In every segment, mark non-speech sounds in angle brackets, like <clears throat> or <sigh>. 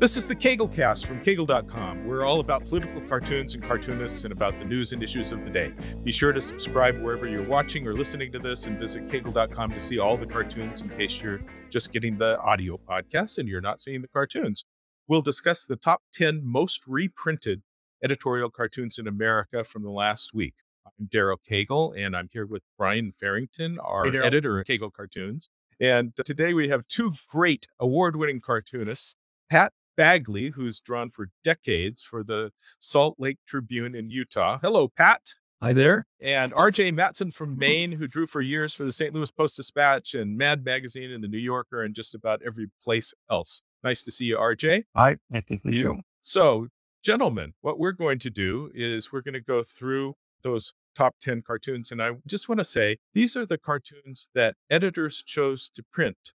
This is the Cast from Cagle.com. We're all about political cartoons and cartoonists and about the news and issues of the day. Be sure to subscribe wherever you're watching or listening to this and visit Cagle.com to see all the cartoons in case you're just getting the audio podcast and you're not seeing the cartoons. We'll discuss the top 10 most reprinted editorial cartoons in America from the last week. I'm Daryl Cagle, and I'm here with Brian Fairrington, our Hey, editor at Cagle Cartoons. And today we have two great award winning cartoonists Pat Bagley, who's drawn for decades for the Salt Lake Tribune in Utah. Hello, Pat. Hi there. And RJ Matson from Maine, who drew for years for the St. Louis Post Dispatch and Mad Magazine and the New Yorker and just about every place else. Nice to see you, RJ. Hi. Nice to see you. So, gentlemen, what we're going to do is we're going to go through those top 10 cartoons. And I just want to say these are the cartoons that editors chose to print.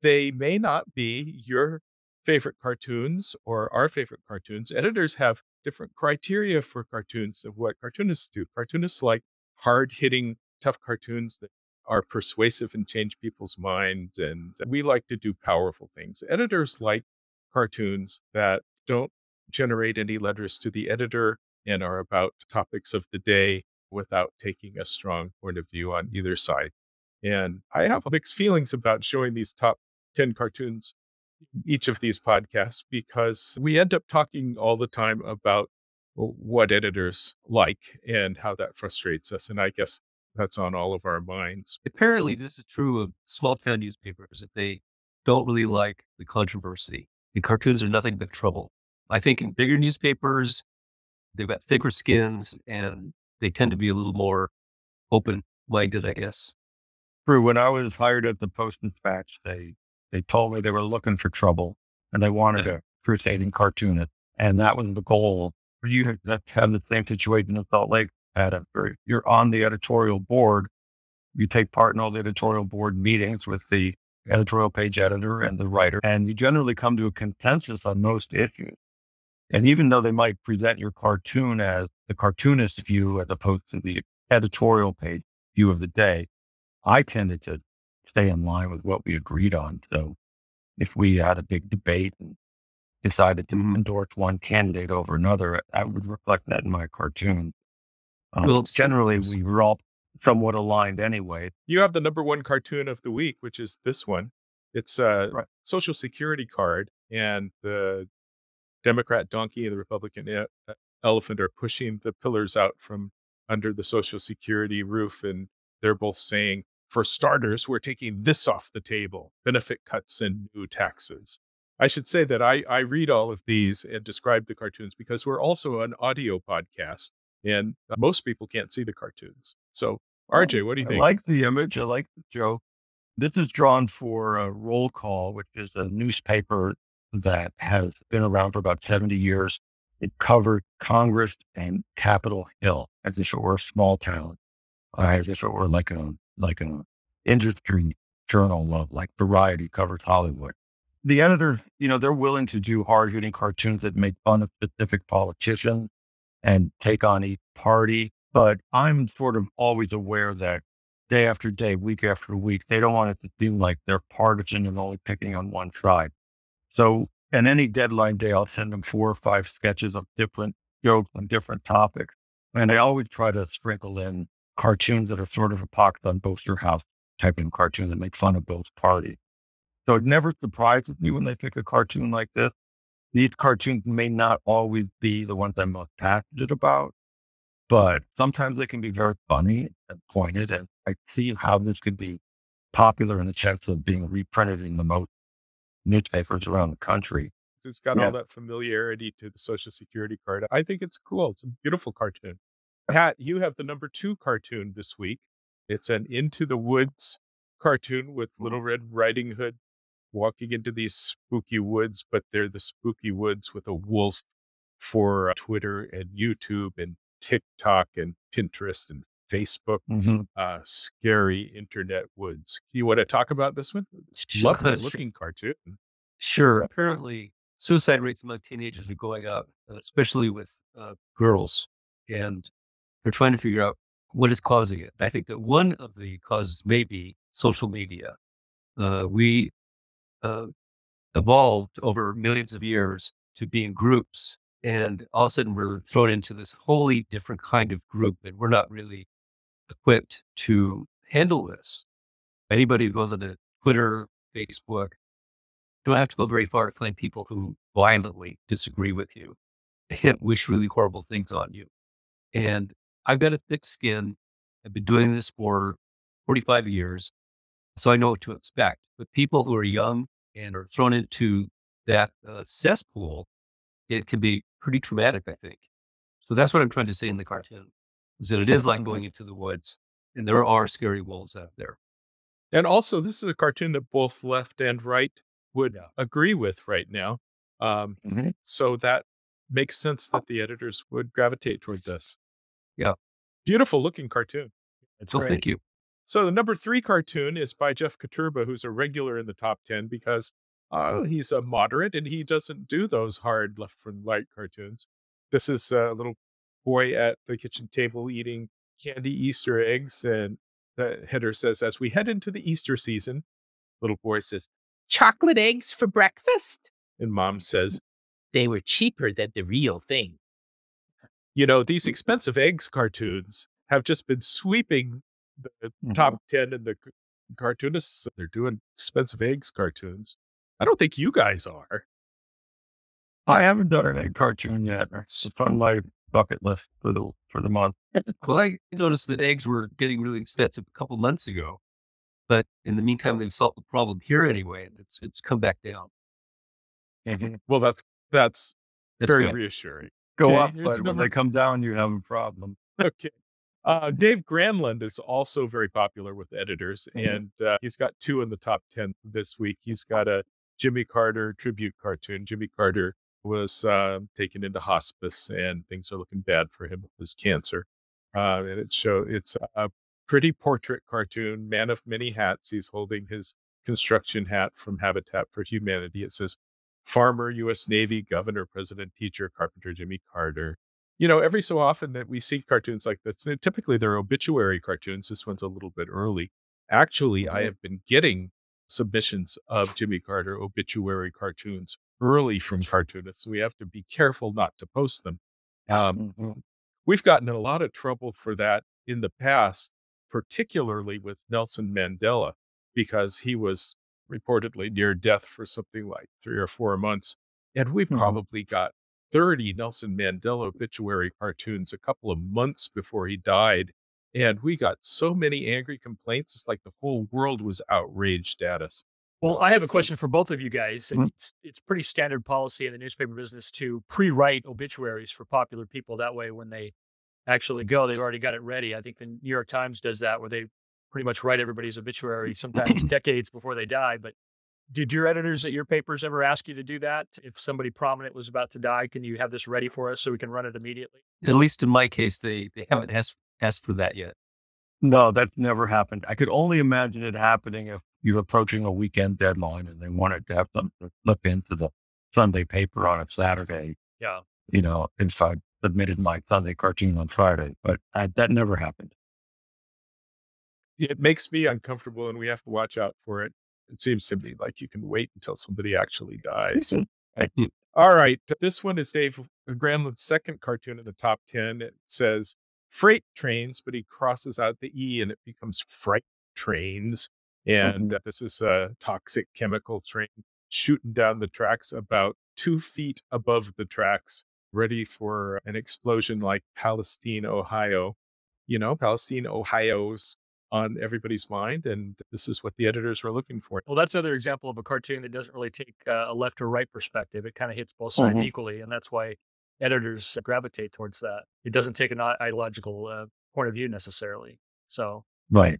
They may not be your favorite cartoons or our favorite cartoons. Editors have different criteria for cartoons of what cartoonists do. Cartoonists like hard hitting, tough cartoons that are persuasive and change people's minds. And we like to do powerful things. Editors like cartoons that don't generate any letters to the editor and are about topics of the day without taking a strong point of view on either side. And I have mixed feelings about showing these top 10 cartoons each of these podcasts because we end up talking all the time about what editors like and how that frustrates us. And I guess that's on all of our minds. apparently this is true of small town newspapers that they don't really like the controversy. The cartoons are nothing but trouble. I think in bigger newspapers, they've got thicker skins and they tend to be a little more open minded, I guess. True. When I was hired at the Post Dispatch, they they told me they were looking for trouble and they wanted a crusading cartoonist, and that was the goal. You have have the same situation in Salt Lake. Adam, you're on the editorial board. You take part in all the editorial board meetings with the editorial page editor and the writer, and you generally come to a consensus on most issues. And even though they might present your cartoon as the cartoonist view as opposed to the editorial page view of the day, I tended to stay in line with what we agreed on. So if we had a big debate and decided to endorse one candidate over another, I would reflect that in my cartoon. Um, Well, generally, we were all somewhat aligned anyway. You have the number one cartoon of the week, which is this one. It's a Right. social security card, and the Democrat donkey and the Republican e- elephant are pushing the pillars out from under the social security roof. And they're both saying, for starters, we're taking this off the table benefit cuts and new taxes. I should say that I, I read all of these and describe the cartoons because we're also an audio podcast, and most people can't see the cartoons. So, RJ, what do you I think? I like the image. I like the joke. This is drawn for a roll call, which is a newspaper that has been around for about 70 years. It covered Congress and Capitol Hill as if it were a small town, uh, as if it were like a like an industry journal of like Variety covers Hollywood. The editor, you know, they're willing to do hard hitting cartoons that make fun of specific politicians and take on each party. But I'm sort of always aware that day after day, week after week, they don't want it to seem like they're partisan and only picking on one side. So, and any deadline day, I'll send them four or five sketches of different jokes on different topics. And I always try to sprinkle in cartoons that are sort of a pocket on Boaster House type of cartoon that make fun of both parties. So it never surprises me when they pick a cartoon like this. These cartoons may not always be the ones I'm most passionate about, but sometimes they can be very funny and pointed. And I see how this could be popular in the sense of being reprinted in the most newspapers around the country. It's got Yeah. all that familiarity to the Social Security card. I think it's cool. It's a beautiful cartoon. Pat, you have the number two cartoon this week. It's an Into the Woods cartoon with Little Red Riding Hood walking into these spooky woods, but they're the spooky woods with a wolf for uh, Twitter and YouTube and TikTok and Pinterest and Facebook. Mm-hmm. Uh, scary internet woods. You want to talk about this one? Sure. Lovely looking cartoon. Sure. Apparently, suicide rates among teenagers are going up, uh, especially with uh, girls. And they're trying to figure out what is causing it. I think that one of the causes may be social media. Uh, we uh, evolved over millions of years to be in groups. And all of a sudden we're thrown into this wholly different kind of group and we're not really equipped to handle this. Anybody who goes on the Twitter, Facebook, don't have to go very far to find people who violently disagree with you <laughs> and wish really horrible things on you. And I've got a thick skin. I've been doing this for 45 years, so I know what to expect. But people who are young and are thrown into that uh, cesspool, it can be pretty traumatic, I think. So that's what I'm trying to say in the cartoon, is that it is like going into the woods, and there are scary wolves out there. And also, this is a cartoon that both left and right would Yeah. agree with right now. Um, Mm-hmm. so that makes sense that the editors would gravitate towards this. Yeah. Beautiful looking cartoon. It's So great. thank you. So the number three cartoon is by Jeff Koterba, who's a regular in the top 10 because uh, he's a moderate and he doesn't do those hard left from right cartoons. This is a little boy at the kitchen table eating candy Easter eggs. And the header says, as we head into the Easter season, little boy says, chocolate eggs for breakfast? and mom says, They were cheaper than the real thing. You know, these expensive eggs cartoons have just been sweeping the Mhm. top 10 in the c- cartoonists. They're doing expensive eggs cartoons. I don't think you guys are. I haven't done an egg cartoon yet. It's on my bucket list for the for the month. <laughs> Well, I noticed that eggs were getting really expensive a couple months ago, but in the meantime, they've solved the problem here anyway, and it's it's come back down. Well, that's that's That's very good. reassuring. Go Okay, up, but when they come down, you have a problem. Okay. Uh, Dave Granlund is also very popular with editors, Mhm. and uh, he's got two in the top 10 this week. He's got a Jimmy Carter tribute cartoon. Jimmy Carter was uh, taken into hospice, and things are looking bad for him with his cancer. Uh, and it show it's a pretty portrait cartoon, man of many hats. He's holding his construction hat from Habitat for Humanity. It says, "Farmer, U.S. Navy, Governor, President, Teacher, Carpenter, Jimmy Carter." you know, every so often that we see cartoons like this, and typically they're obituary cartoons. This one's a little bit early. Actually, I Mhm. have been getting submissions of Jimmy Carter obituary cartoons early from cartoonists. So we have to be careful not to post them. Um, Mhm. we've gotten in a lot of trouble for that in the past, particularly with Nelson Mandela, because he was reportedly near death for something like three or four months. And we Mhm. probably got 30 Nelson Mandela obituary cartoons a couple of months before he died. And we got so many angry complaints. It's like the whole world was outraged at us. Well, I have a question for both of you guys. Mhm. It's it's pretty standard policy in the newspaper business to pre-write obituaries for popular people. That way, when they actually go, they've already got it ready. I think the New York Times does that, where they pretty much write everybody's obituary mm. sometimes <clears throat> decades before they die. But did your editors at your papers ever ask you to do that? If somebody prominent was about to die, can you have this ready for us so we can run it immediately? At least in my case, they they haven't asked asked for that yet. No, that's never happened. I could only imagine it happening if you're approaching a weekend deadline and they wanted to have something to slip into the Sunday paper on a Saturday. Yeah. You know, if I submitted my Sunday cartoon on Friday, but I, that never happened. It makes me uncomfortable and we have to watch out for it. It seems to me like you can wait until somebody actually dies. All right. This one is Dave Granlund's second cartoon in the top 10. It says freight trains, but he crosses out the E and it becomes freight trains. And uh, this is a toxic chemical train shooting down the tracks about two feet above the tracks, ready for an explosion like Palestine, Ohio. You know, Palestine, Ohio's on everybody's mind. And this is what the editors were looking for. Well, that's another example of a cartoon that doesn't really take uh, a left or right perspective. It kind of hits both sides Mhm. equally, and that's why editors gravitate towards that. It doesn't take an ideological uh, point of view necessarily. So, Right.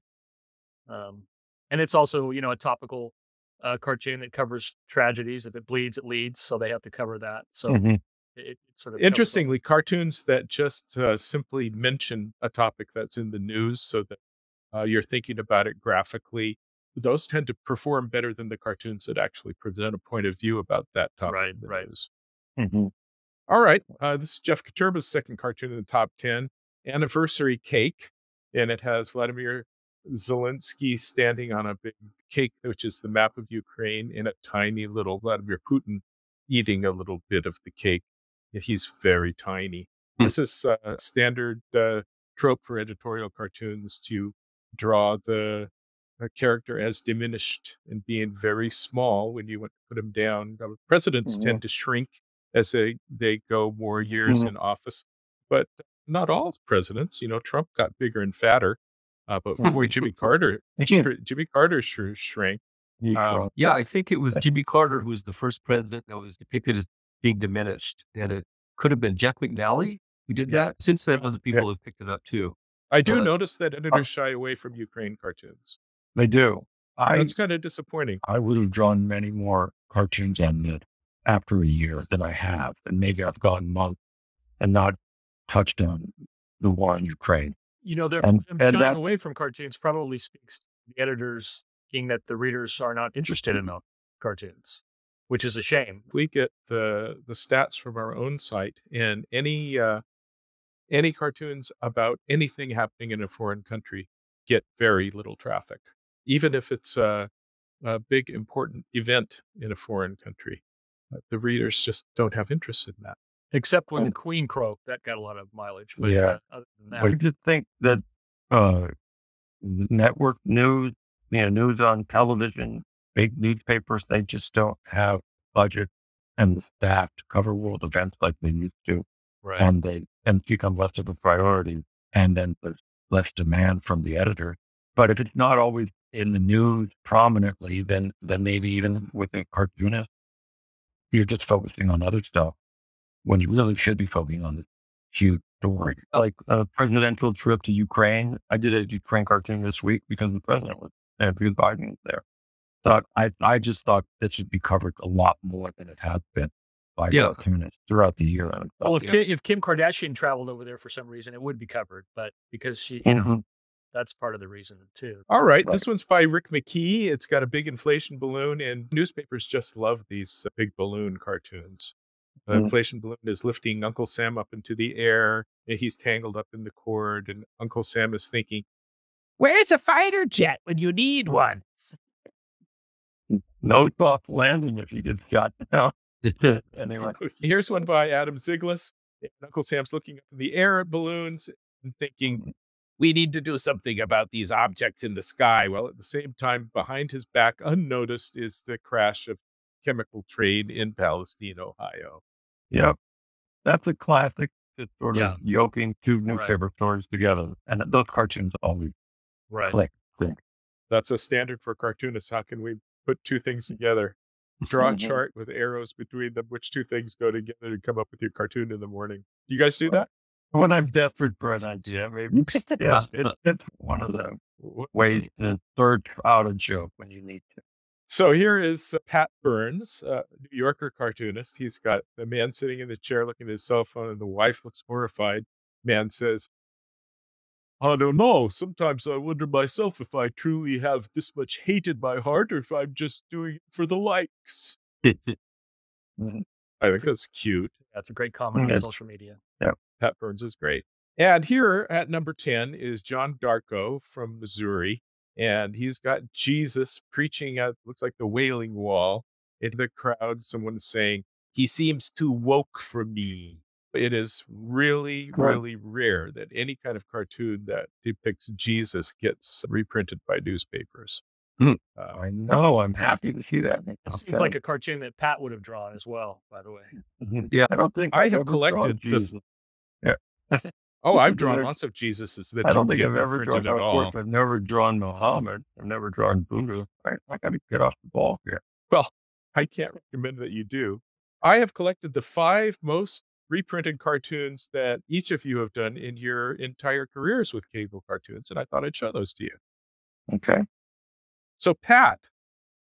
um, and it's also you know a topical uh, cartoon that covers tragedies. If it bleeds, it leads. So they have to cover that. So Mhm. it, it sort of Interestingly, cartoons that just uh, simply mention a topic that's in the news so that uh, you're thinking about it graphically, those tend to perform better than the cartoons that actually present a point of view about that topic. Right, right. Mhm. All right. Uh, this is Jeff Koterba's second cartoon in the top 10, Anniversary Cake. And it has Vladimir Zelensky standing on a big cake, which is the map of Ukraine, in a tiny little Vladimir Putin eating a little bit of the cake. He's very tiny. Hmm. This is a standard uh, trope for editorial cartoons to draw the uh, character as diminished and being very small when you want to put him down. Presidents Mhm. tend to shrink as they, they go more years Mhm. in office, but not all presidents. You know, Trump got bigger and fatter, uh, but boy, Jimmy Carter, <laughs> Jimmy Carter sure shrank. Uh, Yeah, I think it was Jimmy Carter who was the first president that was depicted as being diminished. And it could have been Jeff MacNelly who did that. Since then, other people have picked it up too. I do Uh, notice that editors shy away from Ukraine cartoons. they do. I That's kind of disappointing. I would have drawn many more cartoons on it after a year than I have, and maybe I've gone months and not touched on the war in Ukraine. You know, they're, And- and shying that- away from cartoons probably speaks to the editors thinking that the readers are not interested in those cartoons, which is a shame. we get the the stats from our own site and any uh any cartoons about anything happening in a foreign country get very little traffic even if it's a, a big important event in a foreign country Uh, the readers just don't have interest in that Except when Oh. the Queen croaked, that got a lot of mileage. But Yeah. uh, other than that, I just think that uh, network news, you know, news on television, big newspapers, they just don't have budget and staff to cover world events like they used to, right. and they and become less of a priority. And then there's less demand from the editor. But if it's not always in the news prominently, then then maybe even with a cartoonist, you're just focusing on other stuff when you really should be focusing on this huge story. Uh, like a presidential trip to Ukraine. I did a Ukraine cartoon this week because the president was there, because Biden was there. So I, I just thought this should be covered a lot more than it has been Yeah. cartoonists throughout the year. I well, thought, if, Kim, if Kim Kardashian traveled over there for some reason, it would be covered. But because she, yeah. Mhm. that's part of the reason too. all right, Right. this one's by rick mckee it's got a big inflation balloon and newspapers just love these uh, big balloon cartoons the Mm. inflation balloon is lifting uncle sam up into the air and he's tangled up in the cord and uncle sam is thinking Where's a fighter jet when you need one? No soft landing if you get shot <laughs> down. <laughs> anyway, <laughs> Here's one by Adam Zyglis. And Uncle Sam's looking up in the air at balloons and thinking, mm. we need to do something about these objects in the sky. While at the same time, behind his back, unnoticed, is the crash of chemical trade in Palestine, Ohio. yep. That's a classic. Just sort Yeah. of yoking two Right. newspaper stories together. And those cartoons always Right. click. That's a standard for cartoonists. How can we put two things together? Draw a Mhm. chart with arrows between them, which two things go together to come up with your cartoon in the morning. You guys do that? When I'm desperate for an idea, maybe. <laughs> Yeah, it, it's one of the ways to search out a joke when you need to. So here is uh, Pat Byrnes, uh, New Yorker cartoonist. He's got the man sitting in the chair looking at his cell phone, and the wife looks horrified. Man says, I don't know. Sometimes I wonder myself if I truly have this much hate in my heart or if I'm just doing it for the likes. <laughs> I think that's cute. That's a great comment Mhm. on social media. Yeah. Pat Byrnes is great. And here at number 10 is John Darkow from Missouri. And he's got Jesus preaching at, looks like the Wailing Wall. In the crowd, someone's saying, He seems too woke for me. It is really, Right. really rare that any kind of cartoon that depicts Jesus gets reprinted by newspapers. Hmm. Uh, I know. I'm happy to see that. It seems like a cartoon that Pat would have drawn as well. By the way, yeah, I don't think I I've have collected the- Jesus. oh, I've drawn <laughs> lots of Jesuses that I don't didn't think I've ever drawn. at all. course, I've never drawn Muhammad. I've never drawn Buddha. I, I got to get off the ball here. Well, I can't recommend that you do. I have collected the five most reprinted cartoons that each of you have done in your entire careers with Cagle cartoons, and I thought I'd show those to you. Okay. So, Pat,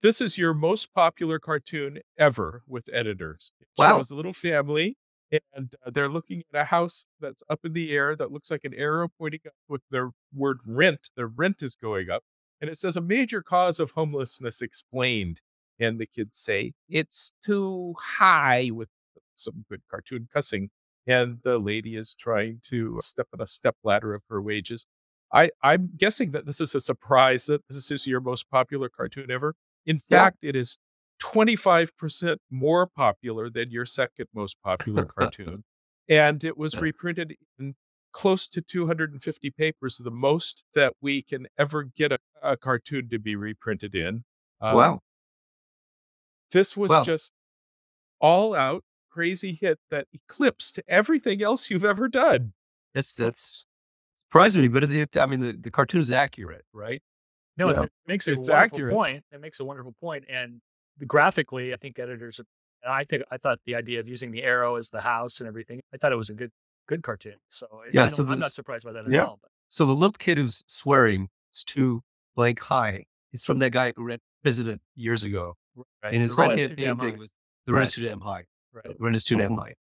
this is your most popular cartoon ever with editors. It Wow. shows a little family, and uh, they're looking at a house that's up in the air that looks like an arrow pointing up with the word rent. The rent is going up, and it says a major cause of homelessness explained. And the kids say, it's too high with some good cartoon cussing. And the lady is trying to step on a step ladder of her wages. I, I'm guessing that this is a surprise that this is your most popular cartoon ever. In fact, it is 25% more popular than your second most popular cartoon. <laughs> And it was reprinted in close to 250 papers, the most that we can ever get a, a cartoon to be reprinted in. Um, wow. This was Wow. just all out crazy hit that eclipsed everything else you've ever done. That's that's surprising me, but it, I mean the, the cartoon is accurate, right? No, Yeah. it makes a It's wonderful accurate. point. It makes a wonderful point. And the, graphically, I think editors, and I think I thought the idea of using the arrow as the house and everything, I thought it was a good, good cartoon. So I- Yeah, I so don't- I'm not surprised by that at Yeah. all. But So the little kid who's swearing is too blank high. He's from that guy who ran president years ago. right, And his the rent whole is name thing was the rent is too damn high. Right. When rent is too damn high.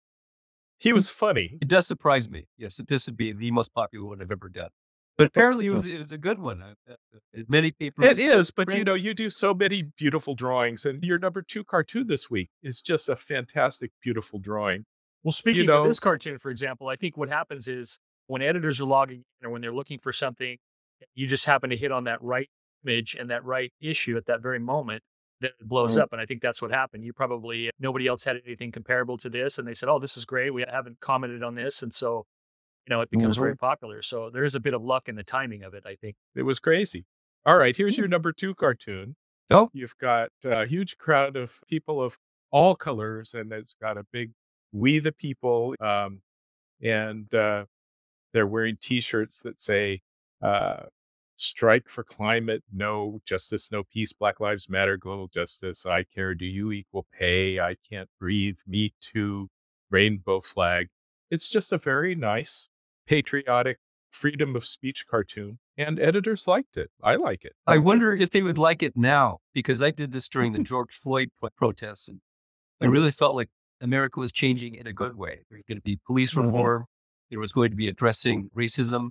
He was funny. It does surprise me. Yes, that this would be the most popular one I've ever done. But apparently it was it was a good one. Uh, uh, Many people It is, but you know, you do so many beautiful drawings, and your number two cartoon this week is just a fantastic, beautiful drawing. Well, speaking know- of this cartoon, for example, I think what happens is when editors are logging in or when they're looking for something, you just happen to hit on that right image and that right issue at that very moment, then it blows Mm-hmm. Mhm. up. And I think that's what happened. You probably, nobody else had anything comparable to this. And they said, oh, this is great. We haven't commented on this. And so, you know, it becomes Mm-hmm. very popular. So there is a bit of luck in the timing of it, I think. It was crazy. All right, here's your number two cartoon. Oh. You've got a huge crowd of people of all colors, and it's got a big "We the People," um, and uh, they're wearing T-shirts that say uh, "Strike for climate, no justice, no peace, Black Lives Matter, global justice, I care, do you equal pay, I can't breathe, me too, rainbow flag." It's just a very nice, patriotic, freedom of speech cartoon, and editors liked it. I like it. I wonder if they would like it now because I did this during the <laughs> George Floyd protests, and I really felt like America was changing in a good way. There was going to be police Mhm. reform. There was going to be addressing racism,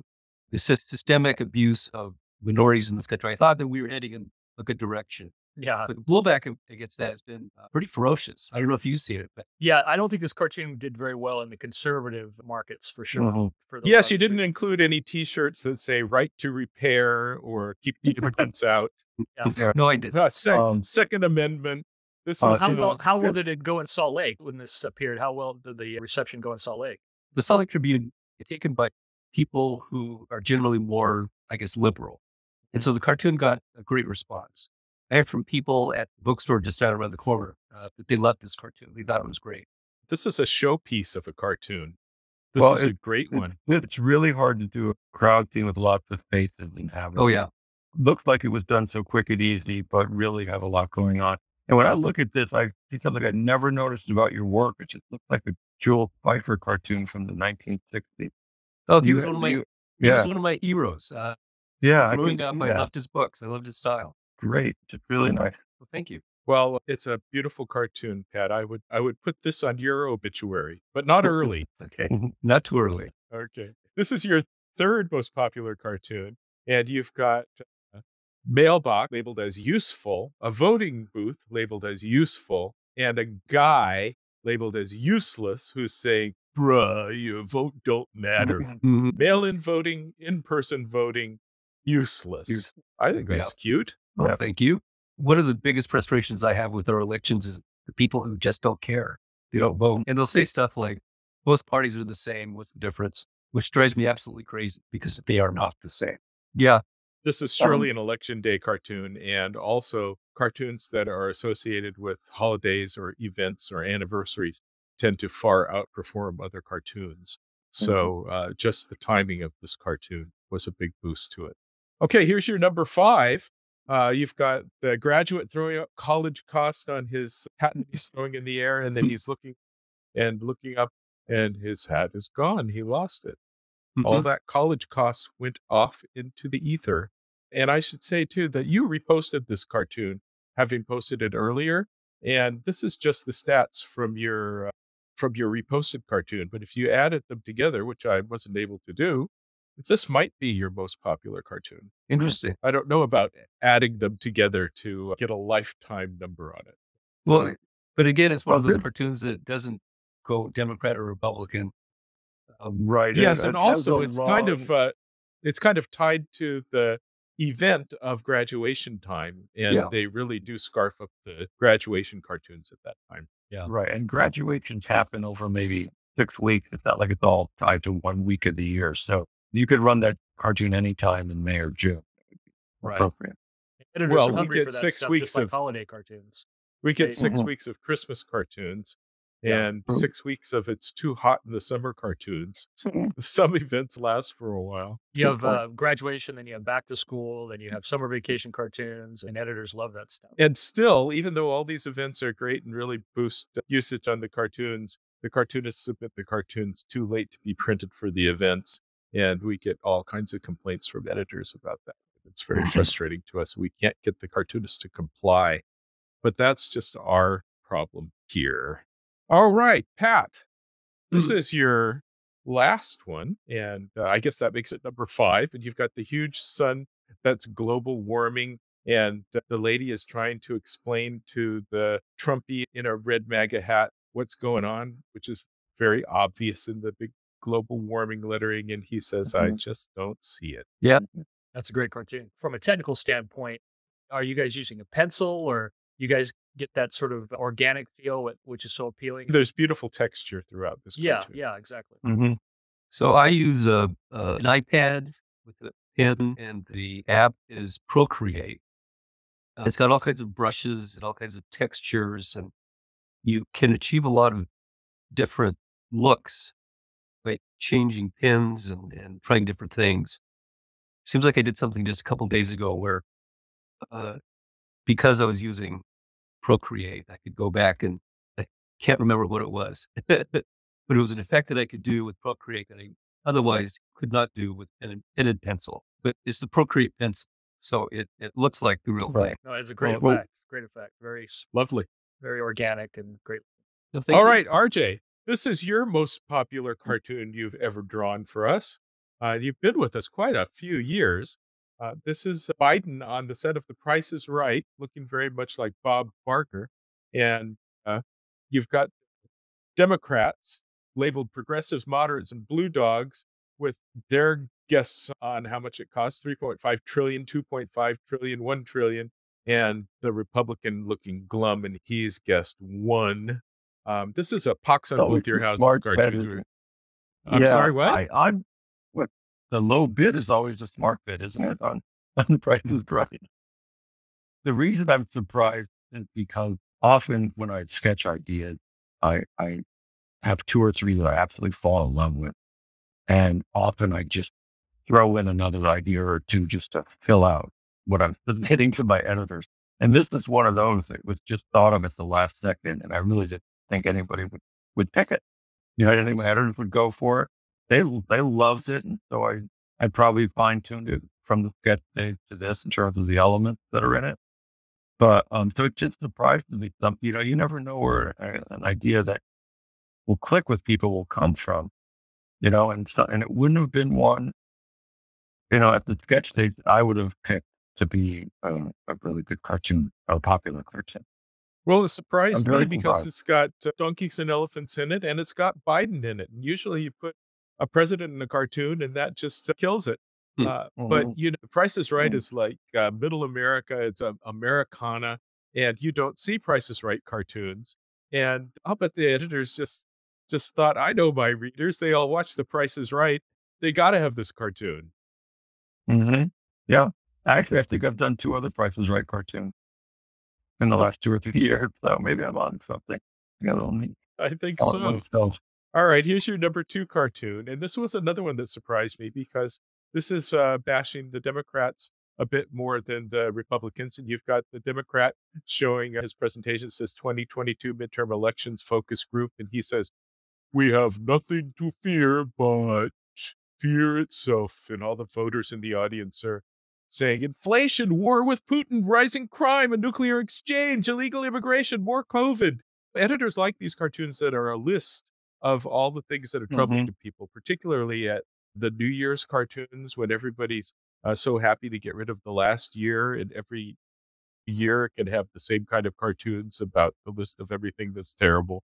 the sys- systemic abuse of minorities in this country. I thought that we were heading in a good direction. Yeah. But the blowback against that has been uh, pretty ferocious. I don't know if you've seen it, but Yeah. I don't think this cartoon did very well in the conservative markets for sure. Mhm. For those Yes, you didn't include any T-shirts that say "Right to Repair" or "Keep <laughs> the immigrants out." Yeah. <laughs> no, I didn't. Uh, sec- Um, Second Amendment. This uh, is How you know, well, how well did it go in Salt Lake when this appeared? How well did the reception go in Salt Lake? The Salt Lake Tribune taken by people who are generally more, I guess, liberal. And so the cartoon got a great response. I heard from people at the bookstore just down around the corner uh, that they loved this cartoon. They thought it was great. this is a showpiece of a cartoon. This Well, is a it- great one. It's really hard to do a crowd scene with lots of faces and have it Oh, yeah. looks like it was done so quick and easy, but really have a lot going on. And when I look at this, I see something I never noticed about your work. It just looks like a Jules Feiffer cartoon from the 1960s. Oh, he You- was one of my, you- he was one of my heroes. Uh, yeah. I growing can up, I loved his books. I loved his style. Great. It's really nice. Well, thank you. Well, it's a beautiful cartoon, Pat. I would I would put this on your obituary, but not <laughs> early. Okay. Not too early. Okay. This is your third most popular cartoon, and you've got a mailbox labeled as useful, a voting booth labeled as useful, and a guy labeled as useless who's saying, bruh, your vote don't matter. <laughs> Mhm. Mail in voting, in person voting, useless. Use- I think that's cute. Well, Yeah. thank you. One of the biggest frustrations I have with our elections is the people who just don't care. They don't vote. And they'll say stuff like, both parties are the same. What's the difference? Which drives me absolutely crazy because they are not the same. Yeah. This is surely an election day cartoon, and also cartoons that are associated with holidays or events or anniversaries tend to far outperform other cartoons. So, uh, just the timing of this cartoon was a big boost to it. Okay, here's your number five. Uh, you've got the graduate throwing up college cost on his hat and he's throwing in the air, and then he's looking and looking up, and his hat is gone. He lost it all Mhm. that college cost went off into the ether. And I should say too that you reposted this cartoon, having posted it earlier, and this is just the stats from your uh, from your reposted cartoon. But if you added them together, which I wasn't able to do, this might be your most popular cartoon. Interesting. I don't know about adding them together to get a lifetime number on it. Well, but again, it's one of those cartoons that doesn't go Democrat or Republican. Um, Right. Yes, and also it's kind of uh, it's kind of tied to the event of graduation time. And Yeah. they really do scarf up the graduation cartoons at that time. Right. And graduations happen over maybe six weeks. It's not like it's all tied to one week of the year. So you could run that cartoon anytime in May or June. Right. Appropriate. Editors Well, we get six weeks like of- holiday cartoons. We get Right. 6 Mhm. weeks of Christmas cartoons Yeah. And Mhm. six weeks of it's too hot in the summer cartoons. <laughs> Some events last for a while. You have uh, graduation, then you have back to school, then you have summer vacation cartoons, and editors love that stuff. And still, even though all these events are great and really boost usage on the cartoons, the cartoonists submit the cartoons too late to be printed for the events. And we get all kinds of complaints from editors about that. It's very Mhm. frustrating to us. We can't get the cartoonists to comply. But that's just our problem here. All right, Pat, this is your last one. And uh, I guess that makes it number five. And you've got the huge sun that's global warming. And uh, the lady is trying to explain to the Trumpy in a red MAGA hat what's going on, which is very obvious in the big global warming lettering. And he says, I Mhm. just don't see it. Yeah. That's a great cartoon. From a technical standpoint, are you guys using a pencil or you guys get that sort of organic feel, which is so appealing? There's beautiful texture throughout this. yeah, cartoon. yeah, exactly. Mm-hmm. So I use a, uh, an iPad with a pen, and the app is Procreate. Uh, it's got all kinds of brushes and all kinds of textures, and you can achieve a lot of different looks by changing pins and, and trying different things. Seems like I did something just a couple days ago where, uh, because I was using Procreate, I could go back and I can't remember what it was, <laughs> but it was an effect that I could do with Procreate that I otherwise could not do with an pented pencil. But it's the Procreate pencil, so it, it looks like the real Right. thing. No, it's a great Well- effect. Great effect. Very, Lovely. very organic and great. So thank All you. right, RJ, this is your most popular cartoon you've ever drawn for us. Uh, you've been with us quite a few years. Uh, this is Biden on the set of The Price is Right, looking very much like Bob Barker. And uh, you've got Democrats labeled progressives, moderates, and blue dogs with their guesses on how much it costs 3.5 trillion, 2.5 trillion, 1 trillion. And the Republican looking glum, and he's guessed one. Um, this is a pox on your houses smart cartoon. I'm Yeah, sorry, what? I, I'm what the low bid is always a smart bid, isn't it? On, <laughs> on the price is mm-hmm. right. The reason I'm surprised is because often when I sketch ideas, I I have two or three that I absolutely fall in love with. And often I just throw in another idea or two just to fill out what I'm <laughs> submitting to my editors. And this is one of those that was just thought of at the last second. And I really didn't think anybody would, would pick it. You know, I didn't think my editors would go for it. They they loved it. And so I, I probably fine tuned it from the sketch stage to this in terms of the elements that are in it. But um, so it just surprised me. Some, you know, you never know where an idea that will click with people will come from. You know, and so, and it wouldn't have been one. You know, at the sketch stage, I would have picked to be a, a really good cartoon, a popular cartoon. Well, it surprised me because surprised. it's got uh, donkeys and elephants in it, and it's got Biden in it. And usually, you put a president in a cartoon, and that just uh, kills it. Hmm. Uh, But Mhm. you know, Price is Right Mhm. is like uh, Middle America. It's a Americana, and you don't see Price is Right cartoons. And I'll bet the editors just just thought, I know my readers. They all watch The Price is Right. They got to have this cartoon. Mm-hmm. Yeah. Actually, I think I've done two other Prices Right cartoons in the last two or three <laughs> years. So maybe I'm on something. I got a. I think so. All right, here's your number two cartoon. And this was another one that surprised me because this is uh, bashing the Democrats a bit more than the Republicans. And you've got the Democrat showing uh, his presentation says 2022 midterm elections focus group. And he says, We have nothing to fear but fear itself. And all the voters in the audience are saying inflation, war with Putin, rising crime, a nuclear exchange, illegal immigration, more COVID. Editors like these cartoons that are a list of all the things that are troubling to people, particularly at the New Year's cartoons when everybody's uh, so happy to get rid of the last year, and every year can have the same kind of cartoons about the list of everything that's terrible.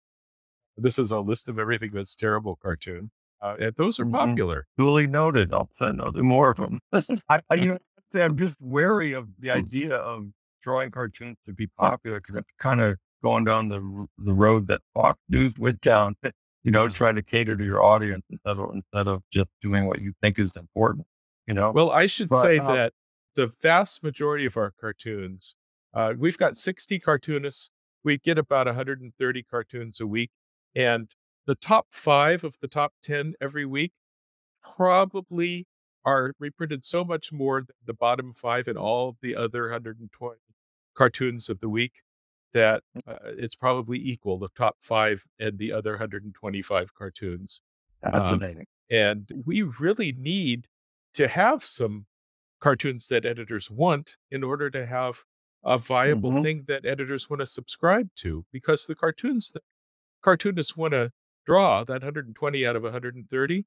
This is a list of everything that's terrible cartoon. Uh, and those are Mhm. popular. Duly noted. I'll send more of them. <laughs> I, I, you know, <laughs> I'm just wary of the idea of drawing cartoons to be popular because it's kind of going down the the road that Fox News went down. <laughs> You know, trying to cater to your audience instead of instead of just doing what you think is important. You know, Well, I should But, say um, that the vast majority of our cartoons, uh, we've got 60 cartoonists. We get about 130 cartoons a week. And the top five of the top 10 every week probably are reprinted so much more than the bottom five and all the other 120 cartoons of the week that uh, it's probably equal the top five and the other 125 cartoons. fascinating. And we really need to have some cartoons that editors want in order to have a viable Mhm. thing that editors want to subscribe to. Because the cartoons that cartoonists want to draw, that 120 out of 130,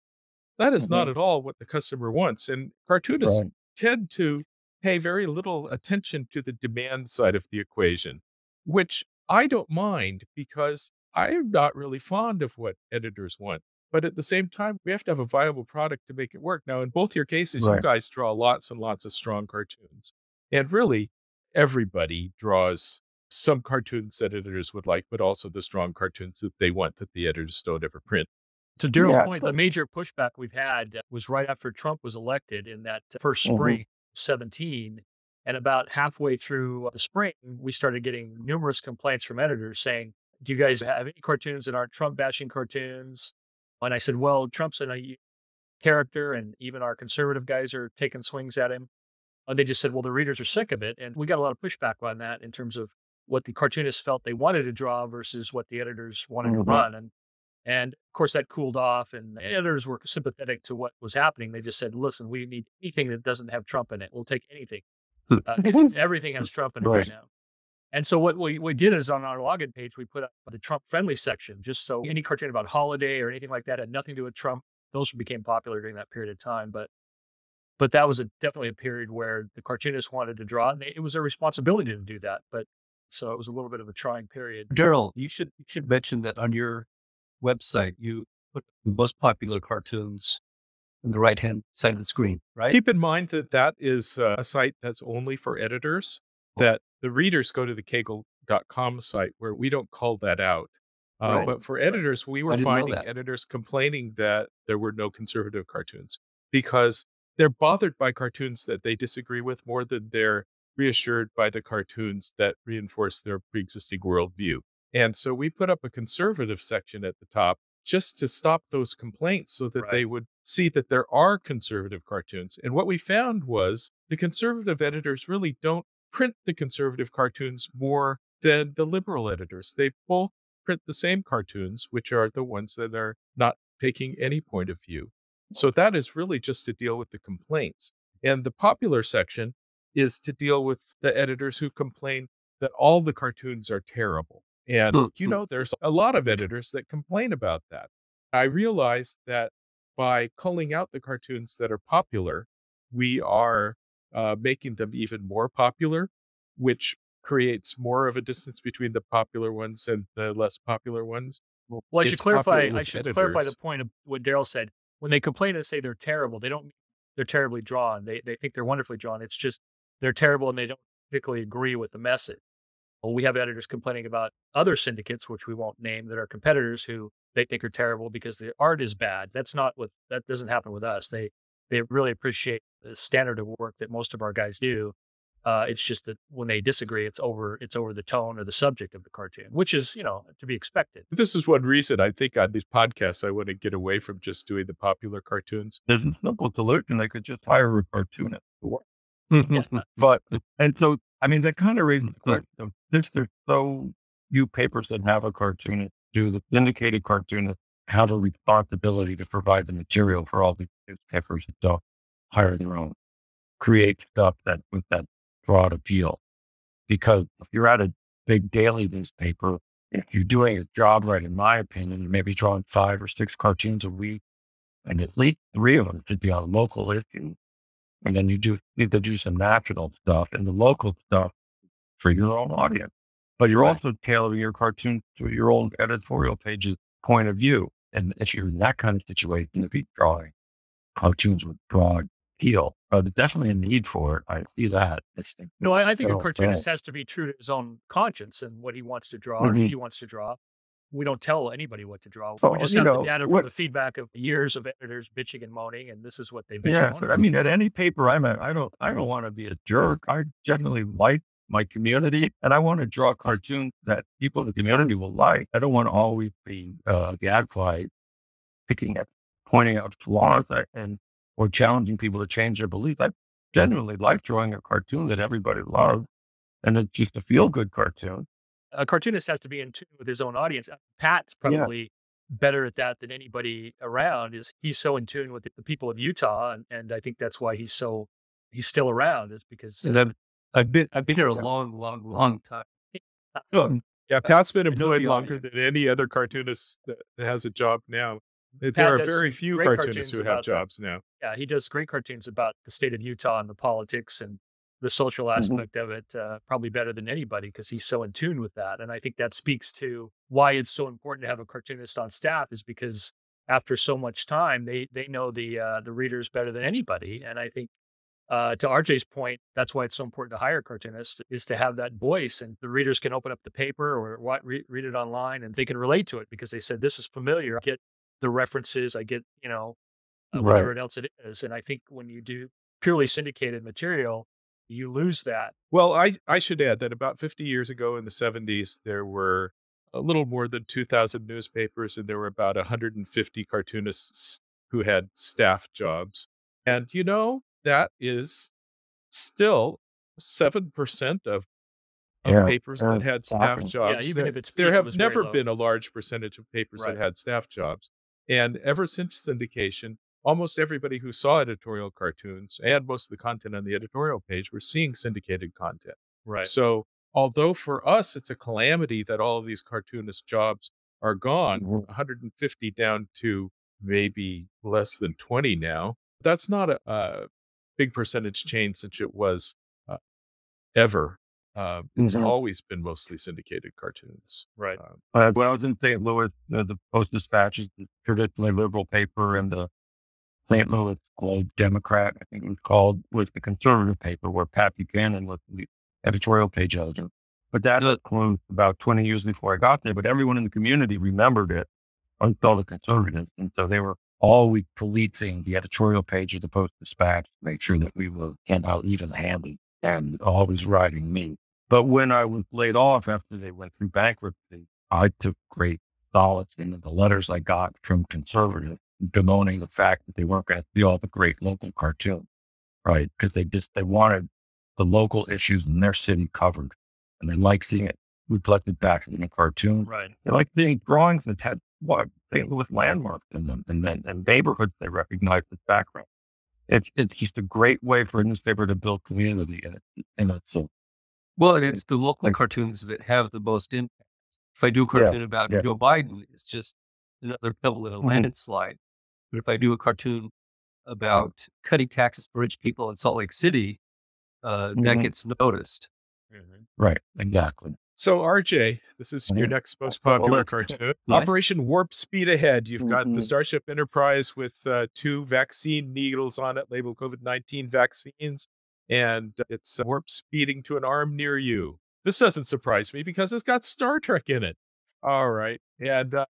that is not at all what the customer wants. And cartoonists Right. tend to pay very little attention to the demand side of the equation, which I don't mind because I'm not really fond of what editors want. But at the same time, we have to have a viable product to make it work. Now, in both your cases, you guys draw lots and lots of strong cartoons. And really, everybody draws some cartoons that editors would like, but also the strong cartoons that they want that the editors don't ever print. To Daryl's Yeah. point, the major pushback we've had was right after Trump was elected in that first Mhm. spring, of 17. And about halfway through the spring, we started getting numerous complaints from editors saying, Do you guys have any cartoons that aren't Trump bashing cartoons? And I said, Well, Trump's a character, and even our conservative guys are taking swings at him. And they just said, Well, the readers are sick of it. And we got a lot of pushback on that in terms of what the cartoonists felt they wanted to draw versus what the editors wanted Mhm. to run. And and of course, that cooled off, and the editors were sympathetic to what was happening. They just said, "Listen, we need anything that doesn't have Trump in it. We'll take anything. Uh, everything has Trump in it right. Right. now." And so what we, we did is on our login page, we put up the Trump friendly section, just so any cartoon about holiday or anything like that had nothing to do with Trump. Those became popular during that period of time, but but that was a, definitely a period where the cartoonists wanted to draw, and they, it was their responsibility to do that. But so it was a little bit of a trying period. Daryl, you should you should mention that on your website you put the most popular cartoons on the right hand side of the screen, right? Keep in mind that that is uh, a site that's only for editors, that the readers go to the cagle.com site where we don't call that out. Uh, Right. But for editors, we were finding editors complaining that there were no conservative cartoons because they're bothered by cartoons that they disagree with more than they're reassured by the cartoons that reinforce their pre-existing worldview. And so we put up a conservative section at the top just to stop those complaints so that Right. they would see that there are conservative cartoons. And what we found was the conservative editors really don't print the conservative cartoons more than the liberal editors. They both print the same cartoons, which are the ones that are not taking any point of view. So that is really just to deal with the complaints. And the popular section is to deal with the editors who complain that all the cartoons are terrible. And, you hmm. know, there's a lot of editors that complain about that. I realized that by culling out the cartoons that are popular, we are uh, making them even more popular, which creates more of a distance between the popular ones and the less popular ones. Well, I should clarify. I should clarify the point of what Daryl said. When they complain and say they're terrible, they don't. They're terribly drawn. They they think they're wonderfully drawn. It's just they're terrible and they don't particularly agree with the message. Well, we have editors complaining about other syndicates, which we won't name, that are competitors who they think are terrible because the art is bad. That's not what that doesn't happen with us. They they really appreciate the standard of work that most of our guys do. Uh, it's just that when they disagree, it's over it's over the tone or the subject of the cartoon, which is you know to be expected. This is one reason I think on these podcasts, I want to get away from just doing the popular cartoons. There's a simple solution. They could just hire a cartoonist to work. <laughs> But and so I mean that kind of raises hmm, the hmm. question since there's so few papers that have a cartoonist, do the syndicated cartoonists have a responsibility to provide the material for all these newspapers that don't hire their own, create stuff that with that broad appeal? Because if you're at a big daily newspaper, if you're doing your job right, in my opinion, you may be drawing five or six cartoons a week, and at least three of them should be on local issues. And then you do need to do some national stuff and the local stuff for your own audience. But you're Right. also tailoring your cartoon to your own editorial page's point of view. And if you're in that kind of situation, to be drawing cartoons with broad appeal, uh, there's definitely a need for it. I see that. It's, No, I, I think a so, cartoonist has to be true to his own conscience and what he wants to draw or Mhm. he wants to draw. We don't tell anybody what to draw. Oh, we just have know, the data what- from the feedback of years of editors bitching and moaning, and this is what they bitch Yeah, and but moan. I mean, at any paper I'm at, I don't, I don't want to be a jerk. I generally like my community, and I want to draw cartoons that people in the community will like. I don't want to always be uh, gadfly, picking at, pointing out flaws, and or challenging people to change their beliefs. I genuinely like drawing a cartoon that everybody loves, and it's just a feel good cartoon. A cartoonist has to be in tune with his own audience. Uh, Pat's probably better at that than anybody around. Is he's so in tune with the people of Utah, and, and I think that's why he's so he's still around. Is because And I've, I've been I've been here a long, long, long time. Yeah, Pat's been I know employed longer than any other cartoonist that that has a job now. There are very few cartoonists cartoons who have about that. jobs now. yeah, he does great cartoons about the state of Utah and the politics and the social aspect of it, uh, probably better than anybody because he's so in tune with that. And I think that speaks to why it's so important to have a cartoonist on staff is because after so much time, they they know the uh, the readers better than anybody. And I think uh, to RJ's point, that's why it's so important to hire cartoonists is to have that voice, and the readers can open up the paper or what, re- read it online, and they can relate to it because they said this is familiar. I get the references, I get you know uh, Right. whatever else it is. And I think when you do purely syndicated material, you lose that. Well, I, I should add that about 50 years ago in the 70s, there were a little more than 2,000 newspapers, and there were about 150 cartoonists who had staff jobs. And, you know, that is still 7% of, of Yeah, papers that had staff jobs. Yeah, even There- if it's there have never been a large percentage of papers Right. that had staff jobs. And ever since syndication, almost everybody who saw editorial cartoons and most of the content on the editorial page were seeing syndicated content. Right. So, although for us it's a calamity that all of these cartoonist jobs are gone, Mhm. 150 down to maybe less than 20 now, that's not a, a big percentage change since it was uh, ever. Uh, it's Mhm. always been mostly syndicated cartoons. Right. Uh, Uh, when I was in St. Louis, uh, the Post Dispatch is traditionally liberal paper, and the St. Louis Globe Democrat, I think it was called, was the conservative paper where Pat Buchanan was the editorial page editor. But that closed about 20 years before I got there. But everyone in the community remembered it, all the conservatives. And so they were always policing the editorial page of the Post Dispatch to make sure that we were out even handed and always writing me. But when I was laid off after they went through bankruptcy, I took great solace in the letters I got from conservatives bemoaning the fact that they weren't going to see all the great local cartoons, right? Because they just they wanted the local issues in their city covered, and they liked seeing it reflected back in a cartoon. Right. They like seeing drawings that had what St. Louis landmarks in them, and then and neighborhoods they recognized as background. It's it's just a great way for a newspaper to build community, and it, and it's a Well, and it's the local Like- cartoons that have the most impact. If I do a cartoon about yeah. Joe Biden, it's just another pebble in a mm-hmm. landslide. But if I do a cartoon about cutting taxes for rich people in Salt Lake City, uh, that Mhm. gets noticed. right, exactly. So, RJ, this is your Mhm. next most popular let's- cartoon. <laughs> Nice. Operation Warp Speed Ahead. You've got the Mhm. Starship Enterprise with uh, two vaccine needles on it labeled COVID 19 vaccines, and it's uh, warp speeding to an arm near you. This doesn't surprise me because it's got Star Trek in it. All right. And uh,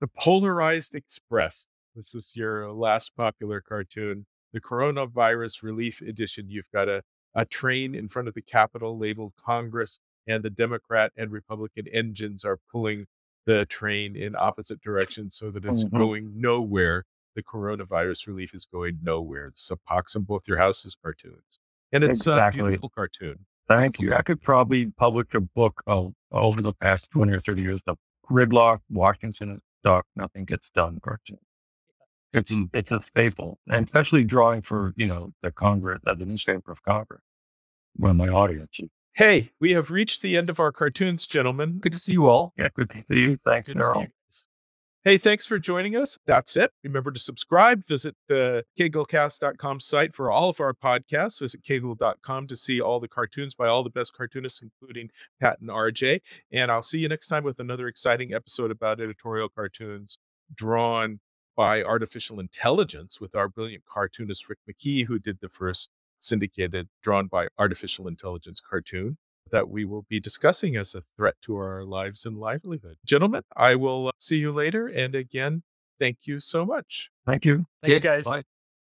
the Polarized Express. This is your last popular cartoon. The Coronavirus Relief Edition. You've got a, a train in front of the Capitol labeled Congress and the Democrat and Republican engines are pulling the train in opposite directions so that it's Mhm. going nowhere. The coronavirus relief is going nowhere. It's a pox on both your houses cartoons. And it's Exactly. a beautiful cartoon. Thank you. I could probably publish a book of, over the past 20 or 30 years of gridlock, Washington is stuck, nothing gets done cartoon. It's, it's a staple, and especially drawing for, you know, the Congress, uh, the newspaper of Congress, where my audience. Hey, we have reached the end of our cartoons, gentlemen. Good to see you all. Yeah, good to see you. Thanks, Good to see Daryl. you. Hey, thanks for joining us. That's it. Remember to subscribe. Visit the caglecast.com site for all of our podcasts. Visit cagle.com to see all the cartoons by all the best cartoonists, including Pat and RJ. And I'll see you next time with another exciting episode about editorial cartoons. drawn by artificial intelligence with our brilliant cartoonist Rick McKee, who did the first syndicated drawn by artificial intelligence cartoon that we will be discussing as a threat to our lives and livelihood. Gentlemen, I will uh, see you later. And again, thank you so much. Thank you. Thanks, Okay, guys. bye.